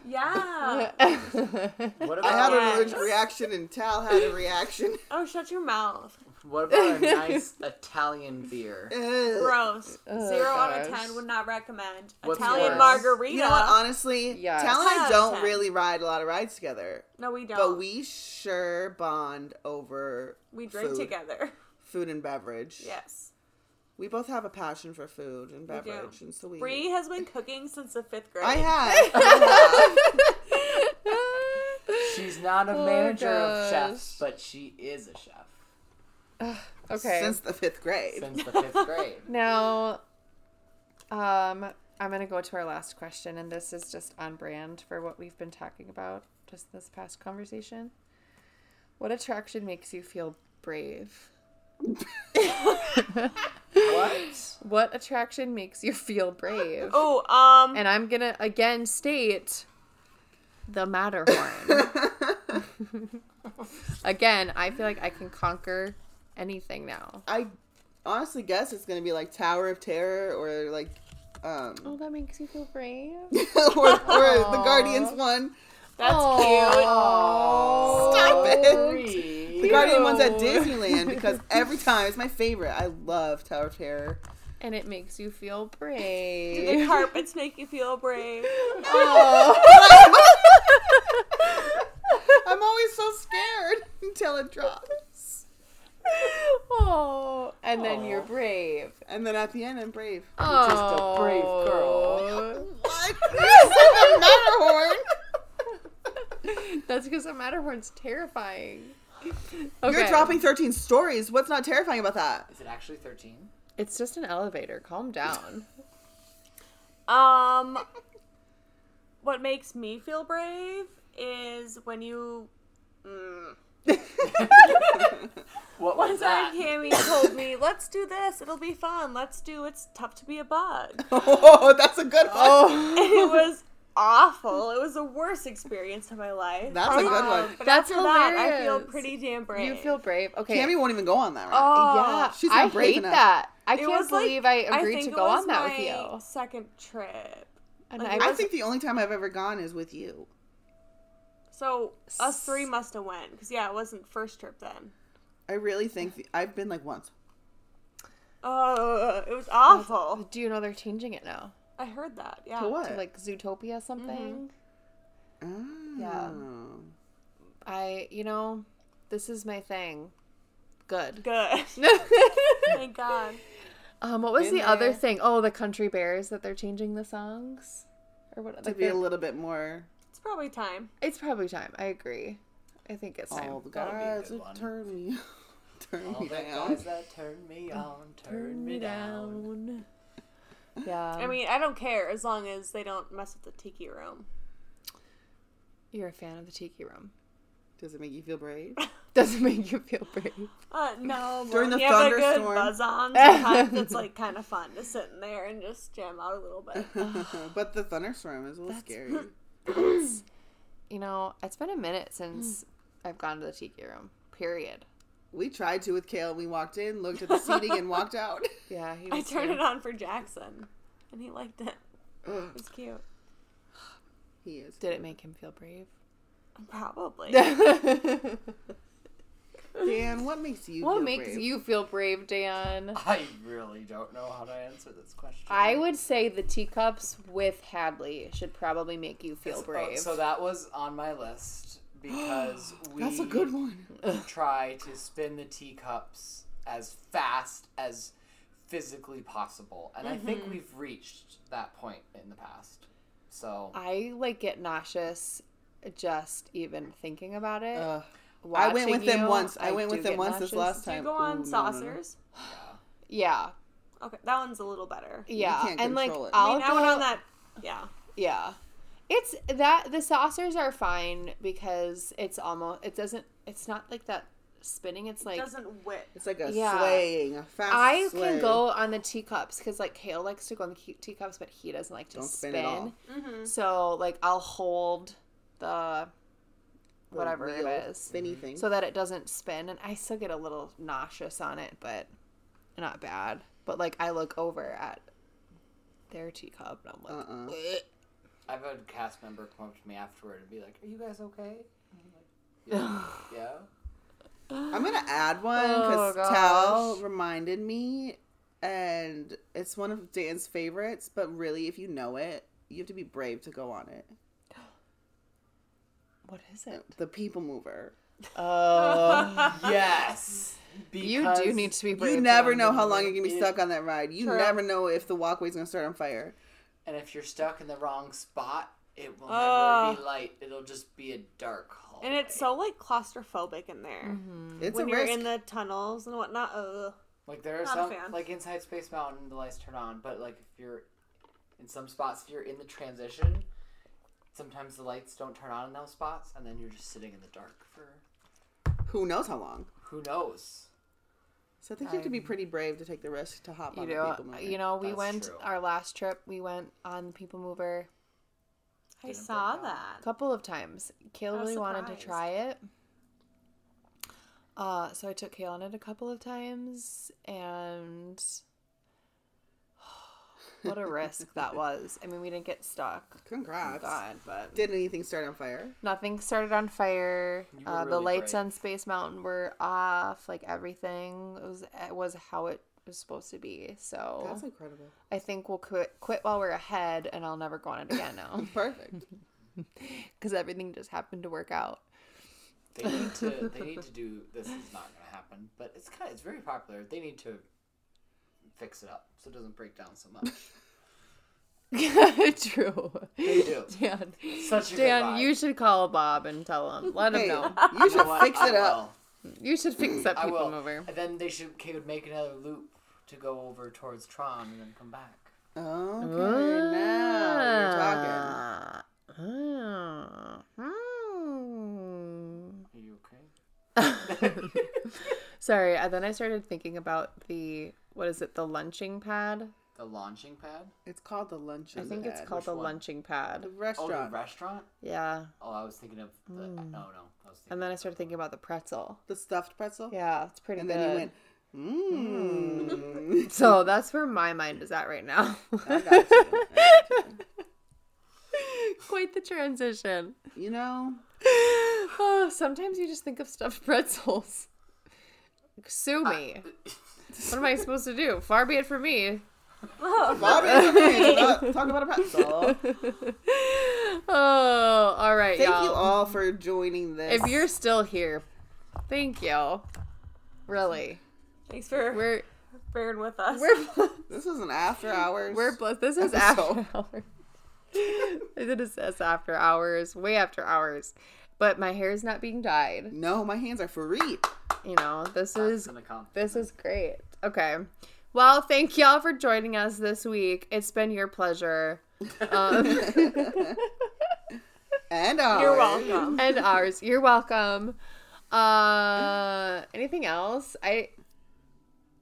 Yeah. *laughs* What I had about an allergic reaction and Tal had a reaction. Oh, shut your mouth. What about a *laughs* nice Italian beer? Ugh. Gross. Oh, Zero out of ten would not recommend. What's Italian worse? margarita. You know what? Honestly, Yes. Tal and I 10 out of don't 10. really ride a lot of rides together, no, we don't. but we sure bond over we drink food. together. food and beverage. Yes. We both have a passion for food and beverage, and so we. Bree has been cooking since the fifth grade. *laughs* I have. I *laughs* She's not a Oh, manager of oh, chefs, but she is a chef have. okay. Since the fifth grade. since the fifth grade. *laughs* Now, um, I'm gonna go to our last question, and this is just on brand for what we've been talking about just this past conversation. What attraction makes you feel brave? What? What attraction makes you feel brave? *gasps* Oh, um, And I'm gonna again state the Matterhorn. *laughs* *laughs* again, I feel like I can conquer anything now. I honestly guess it's gonna be like Tower of Terror or like, um, Oh, that makes you feel brave. *laughs* or, or the Guardians one. that's Aw. Stop it. Bree. The Guardian one's at Disneyland *laughs* because every time it's my favorite. I love Tower of Terror. And it makes you feel *laughs* cute. brave. The carpets make you feel brave. I'm always so scared until it drops. *laughs* oh, and then you're brave. And then at the end, I'm brave. Oh, just a brave girl. What? *laughs* You the *laughs* Matterhorn. That's because the Matterhorn's terrifying. You're dropping 13 stories. What's not terrifying about that? Is it actually 13? It's just an elevator. Calm down. Um, what makes me feel brave is when you. Mm. What One was time, that? Cammy told me, "Let's do this. It'll be fun. Let's do. It's tough to be a bug." *laughs* Oh, that's a good one. Oh, it was awful. It was the worst experience of my life. That's a good Um, one. But That's after that, I feel hilarious. pretty damn brave. you feel brave. Okay. Cammy won't even go on that ride. Oh, yeah, she's not I brave hate enough. that. I It can't was like- believe I agreed think to it go was on that with my you. Second trip. And like, I it I was think the only time I've ever gone is with you. So us three must have went because yeah, it wasn't first trip then. I really think the, I've been like once. Oh, it was awful. Do you know they're changing it now I heard that. Yeah. To what? to like Zootopia something? Oh. Yeah. I, you know, this is my thing. Good. Good. *laughs* Thank God. Um, what was Been the other thing? Oh, the Country Bears that they're changing the songs, or what? To like be a little bit more. It's probably time. It's probably time. I agree. I think it's time. All the That'll be a guys good that one. turn me, *laughs* turn All me the down. guys that turn me on, turn me down. *laughs* Yeah. I mean, I don't care as long as they don't mess with the tiki room. you're a fan of the Tiki Room. Does it make you feel brave? *laughs* Does it make you feel brave? Uh, no. During when the you good thunderstorm. buzz on, sometimes it's like kind of fun to sit in there and just jam out a little bit. but the thunderstorm is a little scary. *clears throat* You know, it's been a minute since hmm. I've gone to the Tiki Room. Period. We tried to with Kale. We walked in, looked at the seating, and walked out. *laughs* Yeah, he I was turned here. it on for Jackson, and he liked it. Ugh, It was cute. he is. Did it make him feel brave? Probably. *laughs* *laughs* Dan, what makes you? what feel makes brave? you feel brave, Dan? I really don't know how to answer this question. I would say the teacups with Hadley should probably make you feel Oh, brave. So that was on my list because *gasps* we That's a good one. try to spin the teacups as fast as physically possible, and I think mm-hmm. we've reached that point in the past. So I like get nauseous just even thinking about it. Ugh. I went Watching with them you, once. I, went with them get once this nauseous. last Do you time. go Ooh, on no, no, no. saucers? *sighs* Yeah, Okay, that one's a little better. yeah, can't and like it. I I'll mean, I go went on that. Yeah. Yeah. It's that the saucers are fine because it's almost it doesn't it's not like that spinning it's like It doesn't whip. It's like a Yeah. swaying, a fast I sway. can go on the teacups because like Kale likes to go on the teacups but he doesn't like to Don't spin. spin at all. Mm-hmm. So like I'll hold the The whatever it wheel is spinny thing. so that it doesn't spin and I still get a little nauseous on it but not bad. But like I look over at their teacup and I'm like Uh-uh. I've had a cast member come up to me afterward and be like, "Are you guys okay?" *laughs* Like, yeah. yeah. I'm gonna add one oh, because Tal reminded me, and it's one of Dan's favorites. But really, if you know it, you have to be brave to go on it. What is it? The People Mover. *laughs* Oh. Yes. You do need to be brave. You never know how long you're gonna be stuck on that ride. You True. never know if the walkway's gonna start on fire. And if you're stuck in the wrong spot, it will Ugh. never be light. It'll just be a dark hallway. And it's so like claustrophobic in there. Mm-hmm. It's when a you're risk. in the tunnels and whatnot. Ugh. like there are Not some like inside Space Mountain, the lights turn on, but like if you're in some spots, if you're in the transition, sometimes the lights don't turn on in those spots, and then you're just sitting in the dark for Who knows how long? who knows. So I think you have to be pretty brave to take the risk to hop You on the know, People Mover. you know, we That's went true. our last trip. We went on the People Mover I saw break down. a that. couple of times. Kale I was really wanted to surprised. try it. Uh, so I took Kale on it a couple of times, and what a risk that was. I mean, we didn't get stuck, thank Congrats. God, but Did anything start on fire? nothing started on fire. You were Uh, the really lights brave. on Space Mountain were off. Like everything was it was how it was supposed to be. So That's incredible. I think we'll quit quit while we're ahead, and I'll never go on it again now *laughs* Perfect. *laughs* because everything just happened to work out. They need to. *laughs* They need to do. This is not going to happen, but it's kind. Of, it's very popular. They need to fix it up so it doesn't break down so much. *laughs* *laughs* True. They do. Dan, Such a Dan, good vibe. you should call Bob and tell him. Let him Hey, know. you should *laughs* know fix it up. You should fix that I people will. mover. And then they should. They would make another loop to go over towards Tron and then come back. Oh. Okay, now Ah. Ah. Hmm. Are you okay? Sorry, and then I started thinking about the what is it? The lunching pad. The launching pad. It's called the lunch. I think it's called Which the one? lunching pad. the Oh, the restaurant. restaurant. Yeah, Oh, I was thinking of the. Hmm. No, no. I was and then I started thinking about the pretzel. the stuffed pretzel. Yeah, it's pretty And good. then you went, mmm. so that's where my mind is at right now. *laughs* I got you. I got you. *laughs* Quite the transition. You know, *sighs* Oh, sometimes you just think of stuffed *laughs* pretzels. Sue me. What am I supposed to do? Far be it from me. Bobby, okay, talk- talk about a pretzel. *laughs* Oh, all right, Thank y'all. you all for joining this. If you're still here, thank you. Really, Thanks for we're bearing with us. we're *laughs* this is an after hours. we're blessed. This is episode. after hours. *laughs* it says after hours, way after hours. But my hair is not being dyed. no, my hands are free. You know, this is That's an. This is great. Okay. Well, thank y'all for joining us this week. It's been your pleasure. Um, *laughs* And ours. You're welcome. and ours. You're welcome. Uh anything else? I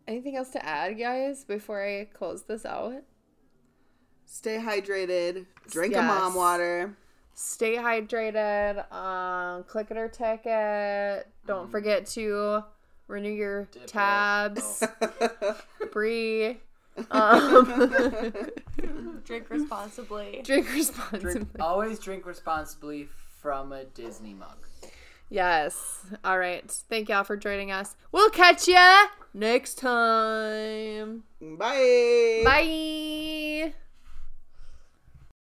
anything else to add, guys, before I close this out? Stay hydrated. Drink a mom water. Stay hydrated. Um, click it or ticket. Don't forget to renew your Dip tabs. Oh. *laughs* Brie. *laughs* Um, *laughs* Drink responsibly. drink responsibly. Drink, always drink responsibly from a Disney mug. Yes. All right. Thank y'all for joining us. We'll catch ya next time. Bye. Bye.